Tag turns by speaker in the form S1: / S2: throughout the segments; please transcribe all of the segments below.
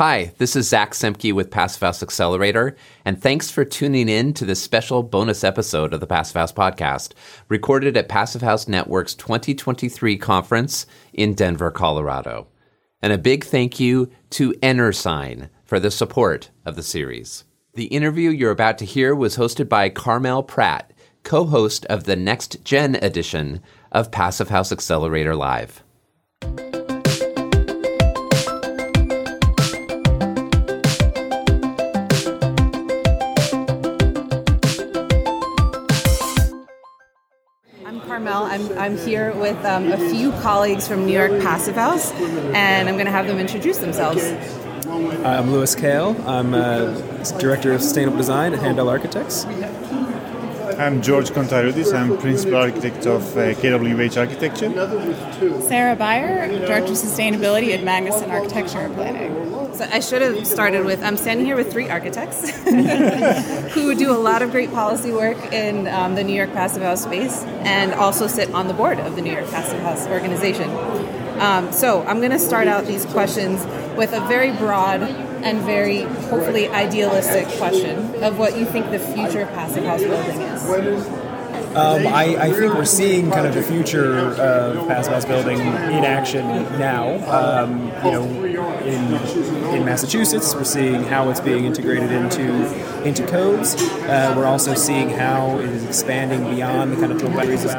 S1: Hi, this is Zach Semke with Passive House Accelerator, and thanks for tuning in to this special bonus episode of the Passive House podcast, recorded at Passive House Network's 2023 conference in Denver, Colorado. And a big thank you to EnerSign for the support of the series. The interview you're about to hear was hosted by Carmel Pratt, co host of the Next Gen edition of Passive House Accelerator Live.
S2: I'm, I'm here with um, a few colleagues from New York Passive House, and I'm going to have them introduce themselves.
S3: I'm Louis Koehl. I'm uh, Director of Sustainable Design at Handel Architects.
S4: I'm George Contarudis. I'm Principal Architect of uh, KWH Architecture.
S5: Sara Bayer, Director of Sustainability at Magnusson Architecture and Planning.
S2: So I should have started with I'm standing here with three architects who do a lot of great policy work in um, the New York Passive House space and also sit on the board of the New York Passive House organization. Um, so I'm going to start out these questions with a very broad and very hopefully idealistic question of what you think the future of passive house building is.
S3: Um, I, I, think we're seeing kind of the future of passive house building in action now. Um, you know, in, in Massachusetts, we're seeing how it's being integrated into into codes. Uh, we're also seeing how it is expanding beyond the kind of boundaries of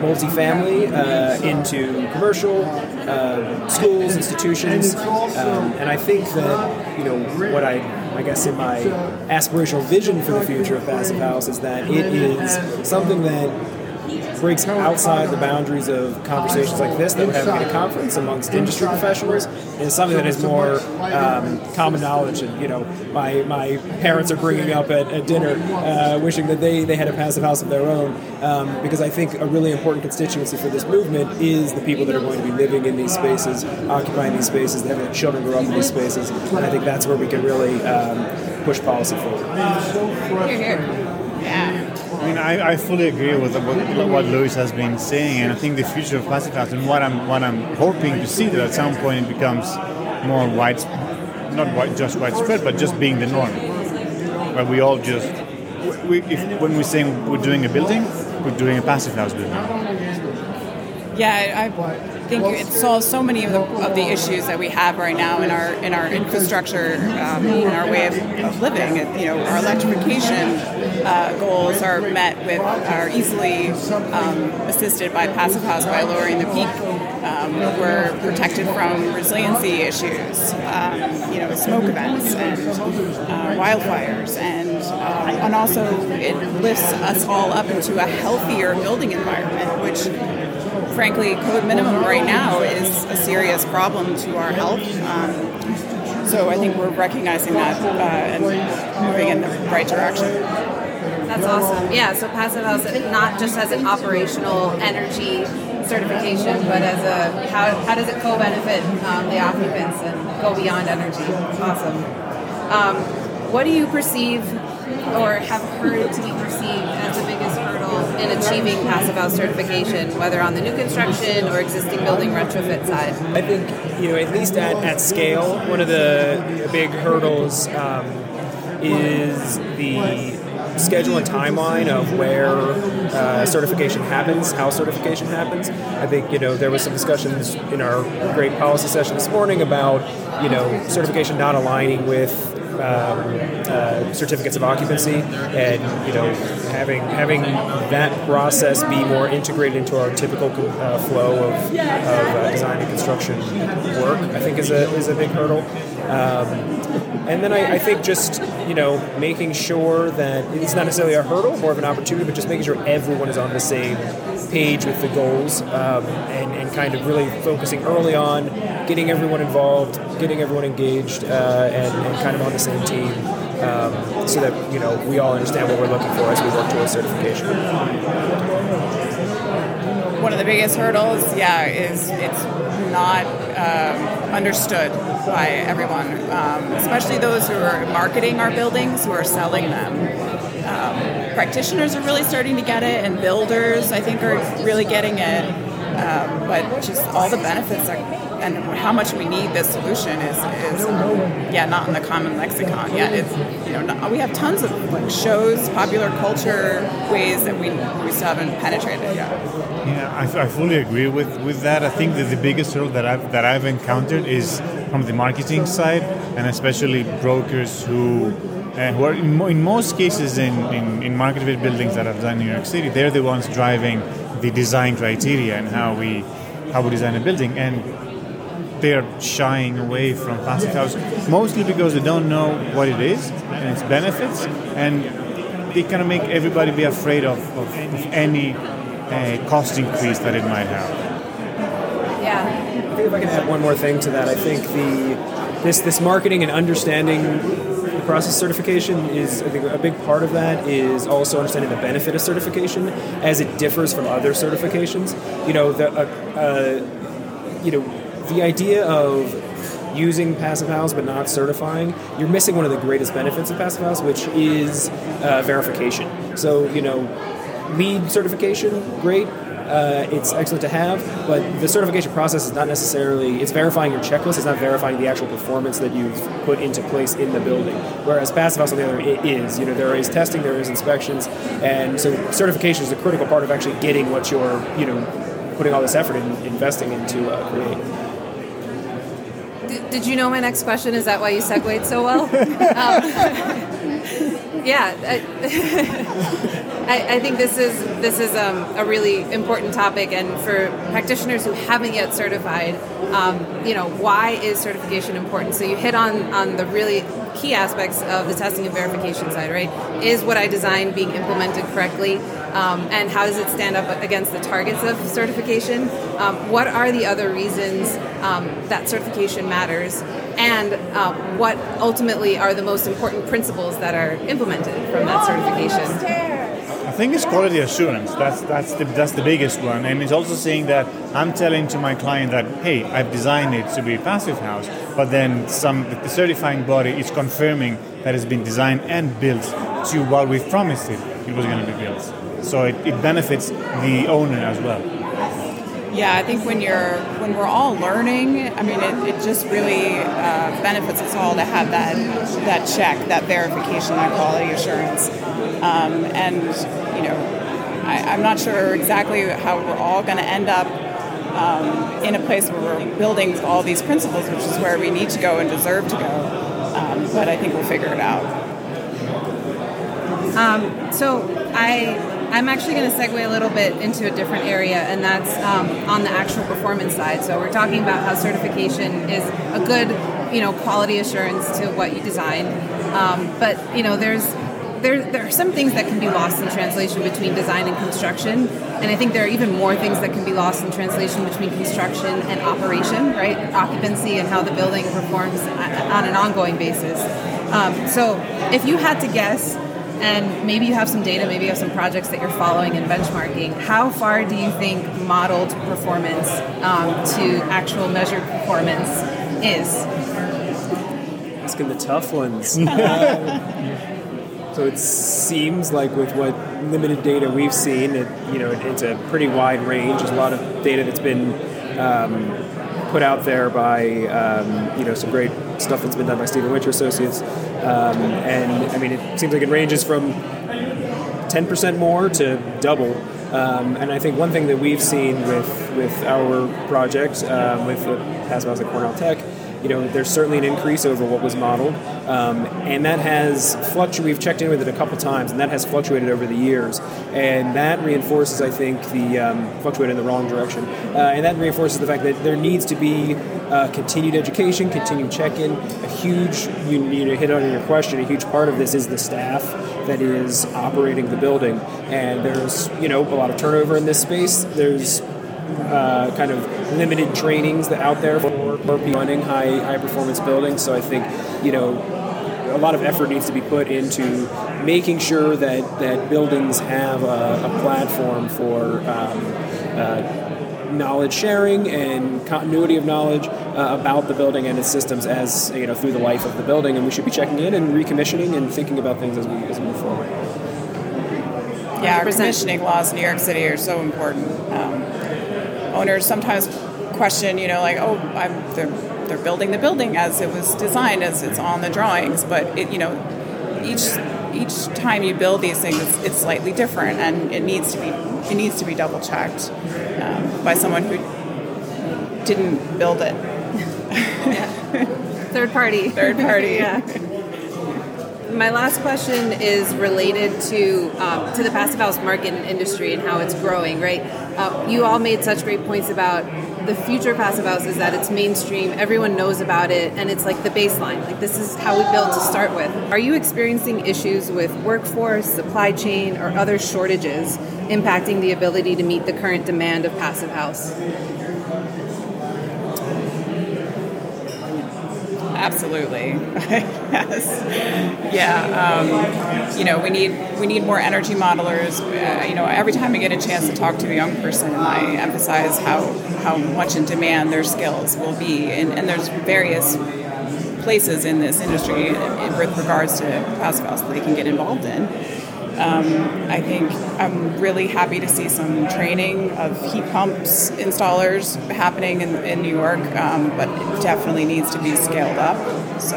S3: multifamily uh, into commercial, uh, schools, institutions, um, and I think that you know what I I guess, in my aspirational vision for the future of Passive House is that it is something that breaks outside the boundaries of conversations like this that we're having at a conference amongst industry professionals and something that is more um, common knowledge. And you know, my my parents are bringing up at, at dinner, uh, wishing that they they had a passive house of their own, um, because I think a really important constituency for this movement is the people that are going to be living in these spaces, occupying these spaces, having their children grow up in these spaces, and I think that's where we can really um, push policy forward.
S2: Here, here.
S4: I mean, I, I fully agree with what, what Louis has been saying, and I think the future of passive house and what I'm what I'm hoping to see that at some point it becomes more widespread, not wide, just widespread, but just being the norm, where we all just we, if, when we're saying we're doing a building, we're doing a passive house building.
S5: Yeah, I think it solves so many of the, of the issues that we have right now in our in our infrastructure, um, in our way of, of, living. You know, our electrification uh, goals are met with are easily um, assisted by passive house by lowering the peak. Um, we're protected from resiliency issues, um, you know, smoke events and uh, wildfires, and uh, and also it lifts us all up into a healthier building environment, which frankly, code minimum right now is a serious problem to our health. Um, so I think we're recognizing that uh, and moving in the right direction.
S2: That's awesome. Yeah, so Passive House not just as an operational energy certification, but as a how, how does it co-benefit um, the occupants and go beyond energy? Awesome. Um, what do you perceive or have heard to be perceived as the biggest in achieving Passive House certification, whether on the new construction or existing building retrofit side?
S3: I think, you know, at least at, at scale, one of the big hurdles um, is the schedule and timeline of where uh, certification happens, how certification happens. I think you know there was some discussions in our great policy session this morning about you know certification not aligning with uh, certificates of occupancy, and you know having having that process be more integrated into our typical uh, flow of, of uh, design and construction work, I think is a is a big hurdle. Um, and then I, I, think just you know making sure that it's not necessarily a hurdle, more of an opportunity, but just making sure everyone is on the same page with the goals um, and, and kind of really focusing early on, getting everyone involved, getting everyone engaged, uh, and, and, kind of on the same team, um, so that you know we all understand what we're looking for as we work towards certification.
S5: One of the biggest hurdles, yeah, is it's not um, understood by everyone, um, especially those who are marketing our buildings, who are selling them. Um, practitioners are really starting to get it, and builders, I think, are really getting it. Um, but just all the benefits are and how much we need this solution is, is um, yeah not in the common lexicon yet. It's you know not, we have tons of like shows, popular culture ways that we we still haven't penetrated yet.
S4: Yeah, I, I fully agree with, with that. I think that the biggest hurdle that I've that I've encountered is from the marketing side, and especially brokers who. Uh, who are in, in most cases in, in, in market-rate buildings that I've done in New York City, they're the ones driving the design criteria and how we how we design a building, and they're shying away from passive house mostly because they don't know what it is and its benefits, and they kind of make everybody be afraid of, of, of any uh, cost increase that it might have.
S2: Yeah.
S3: I think if I can add one more thing to that, I think the this this marketing and understanding the process certification is I think a big part of that is also understanding the benefit of certification as it differs from other certifications. You know the uh, uh, you know the idea of using passive house but not certifying, you're missing one of the greatest benefits of passive house, which is uh, verification. So you know, LEED certification, great. Uh, it's excellent to have, but the certification process is not necessarily it's verifying your checklist. It's not verifying the actual performance that you've put into place in the building. Whereas passive house on the other it is. You know, there is testing, there is inspections, and so certification is a critical part of actually getting what you're you know putting all this effort in investing into uh, create.
S2: Did, did you know my next question? Is that why you segued so well? um, yeah, I, I, I think this is this is um, a really important topic, and for practitioners who haven't yet certified, um, you know, why is certification important? So you hit on on the really key aspects of the testing and verification side, right? Is what I designed being implemented correctly? Um, and how does it stand up against the targets of certification? Um, what are the other reasons um, that certification matters? And uh, what ultimately are the most important principles that are implemented from that certification?
S4: I think it's quality assurance. That's that's the that's the biggest one, and it's also saying that I'm telling to my client that hey, I've designed it to be passive house, but then some the certifying body is confirming that it's been designed and built to what we promised it it was going to be built. So it, it benefits the owner as well.
S5: Yeah, I think when you're when we're all learning, I mean, it, it just really uh, benefits us all to have that that check, that verification, that quality assurance, um, and you know, I, I'm not sure exactly how we're all going to end up um, in a place where we're building all these principles, which is where we need to go and deserve to go. Um, but I think we'll figure it out.
S2: Um, so I I'm actually going to segue a little bit into a different area, and that's um, on the actual performance side. So we're talking about how certification is a good, you know, quality assurance to what you design. Um, but you know, there's there, there are some things that can be lost in translation between design and construction, and I think there are even more things that can be lost in translation between construction and operation, right? Occupancy and how the building performs on an ongoing basis. Um, so, if you had to guess, and maybe you have some data, maybe you have some projects that you're following and benchmarking. How far do you think modeled performance um, to actual measured performance is?
S3: Asking the tough ones. so it seems like with what limited data we've seen, it, you know, it, it's a pretty wide range. There's a lot of data that's been um, put out there by um, you know some great stuff that's been done by Steven Winter Associates, um, and I mean it seems like it ranges from 10% more to double. Um, and I think one thing that we've seen with with our project um, with the House at Cornell Tech you know, there's certainly an increase over what was modeled, um, and that has fluctuated. We've checked in with it a couple times, and that has fluctuated over the years, and that reinforces, I think, the um, fluctuated in the wrong direction, uh, and that reinforces the fact that there needs to be uh, continued education, continued check-in. A huge, you, you hit on your question. A huge part of this is the staff that is operating the building, and there's you know a lot of turnover in this space. There's uh, kind of limited trainings that out there for, for running high high performance buildings. So I think you know a lot of effort needs to be put into making sure that that buildings have a, a platform for. Um, uh, knowledge sharing and continuity of knowledge uh, about the building and its systems as you know through the life of the building and we should be checking in and recommissioning and thinking about things as we, as we move forward
S5: yeah our commissioning laws in new york city are so important um, owners sometimes question, you know, like, oh, I'm, they're, they're building the building as it was designed, as it's on the drawings, but it, you know, each each time you build these things, it's, it's slightly different, and it needs to be it needs to be double checked um, by someone who didn't build it.
S2: Third party.
S5: Third party.
S2: yeah. My last question is related to um, to the passive house market and industry and how it's growing. Right, uh, you all made such great points about the future of passive house is that it's mainstream, everyone knows about it, and it's like the baseline. Like this is how we build to start with. Are you experiencing issues with workforce, supply chain, or other shortages impacting the ability to meet the current demand of passive house?
S5: Absolutely. yes. Yeah. Um, you know, we need we need more energy modelers. Uh, you know, every time I get a chance to talk to a young person, I emphasize how how much in demand their skills will be, and, and there's various places in this industry with regards to house that they can get involved in. Um, I think I'm really happy to see some training of heat pumps installers happening in, in New York, um, but definitely needs to be scaled up. So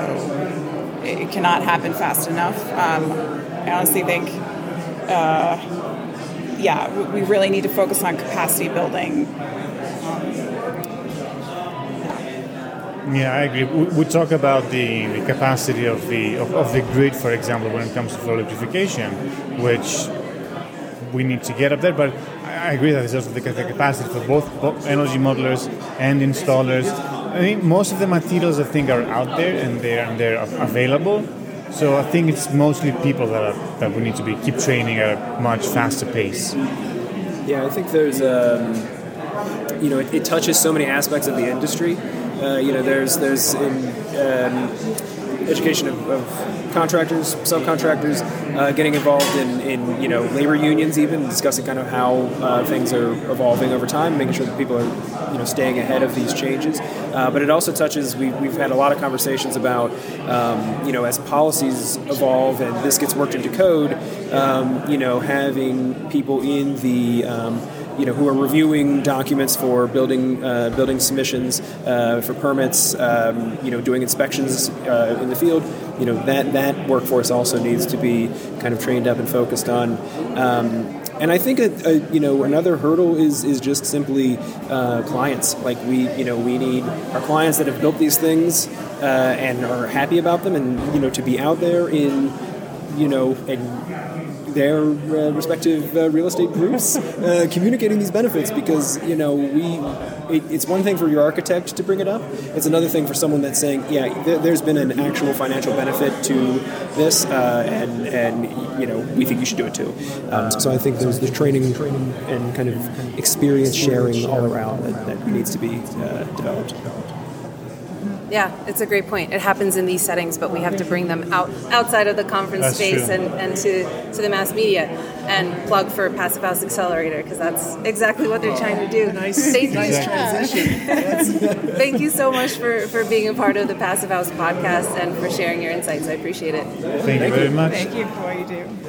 S5: it cannot happen fast enough. Um, I honestly think, uh, yeah, we really need to focus on capacity building
S4: Yeah, I agree. We, talk about the, the capacity of the of, of, the grid, for example, when it comes to electrification, which we need to get up there. But I agree that it's also the, capacity for both energy modelers and installers. I think most of the materials I think are out there and they're and they're available. So I think it's mostly people that are, that we need to be keep training at a much faster pace.
S3: Yeah, I think there's um, you know it, it touches so many aspects of the industry uh, you know, there's there's in um, education of, of, contractors, subcontractors, uh, getting involved in, in you know labor unions, even discussing kind of how uh, things are evolving over time, making sure that people are you know staying ahead of these changes. Uh, but it also touches we, we've had a lot of conversations about um, you know as policies evolve and this gets worked into code, um, you know having people in the um, you know, who are reviewing documents for building uh, building submissions uh, for permits, um, you know, doing inspections uh, in the field. You know, that that workforce also needs to be kind of trained up and focused on. Um, and I think a, a, you know another hurdle is is just simply uh, clients. Like we you know we need our clients that have built these things uh, and are happy about them, and you know to be out there in you know and their uh, respective uh, real estate groups uh, communicating these benefits because you know we it, it's one thing for your architect to bring it up it's another thing for someone that's saying yeah th- there's been an actual financial benefit to this uh, and and you know we think you should do it too um, so I think there's the training training and kind of experience sharing all around that, that needs to be uh, developed.
S2: Yeah, it's a great point. It happens in these settings, but we have to bring them out outside of the conference
S4: that's
S2: space and, and to, to the mass media and plug for Passive House Accelerator because that's exactly what they're trying to do.
S3: Nice, Thank nice you.
S2: transition. Thank you so much for, for being a part of the Passive House podcast and for sharing your insights. I appreciate it.
S4: Thank, Thank you very much.
S5: Thank you for what you do.
S2: Awesome.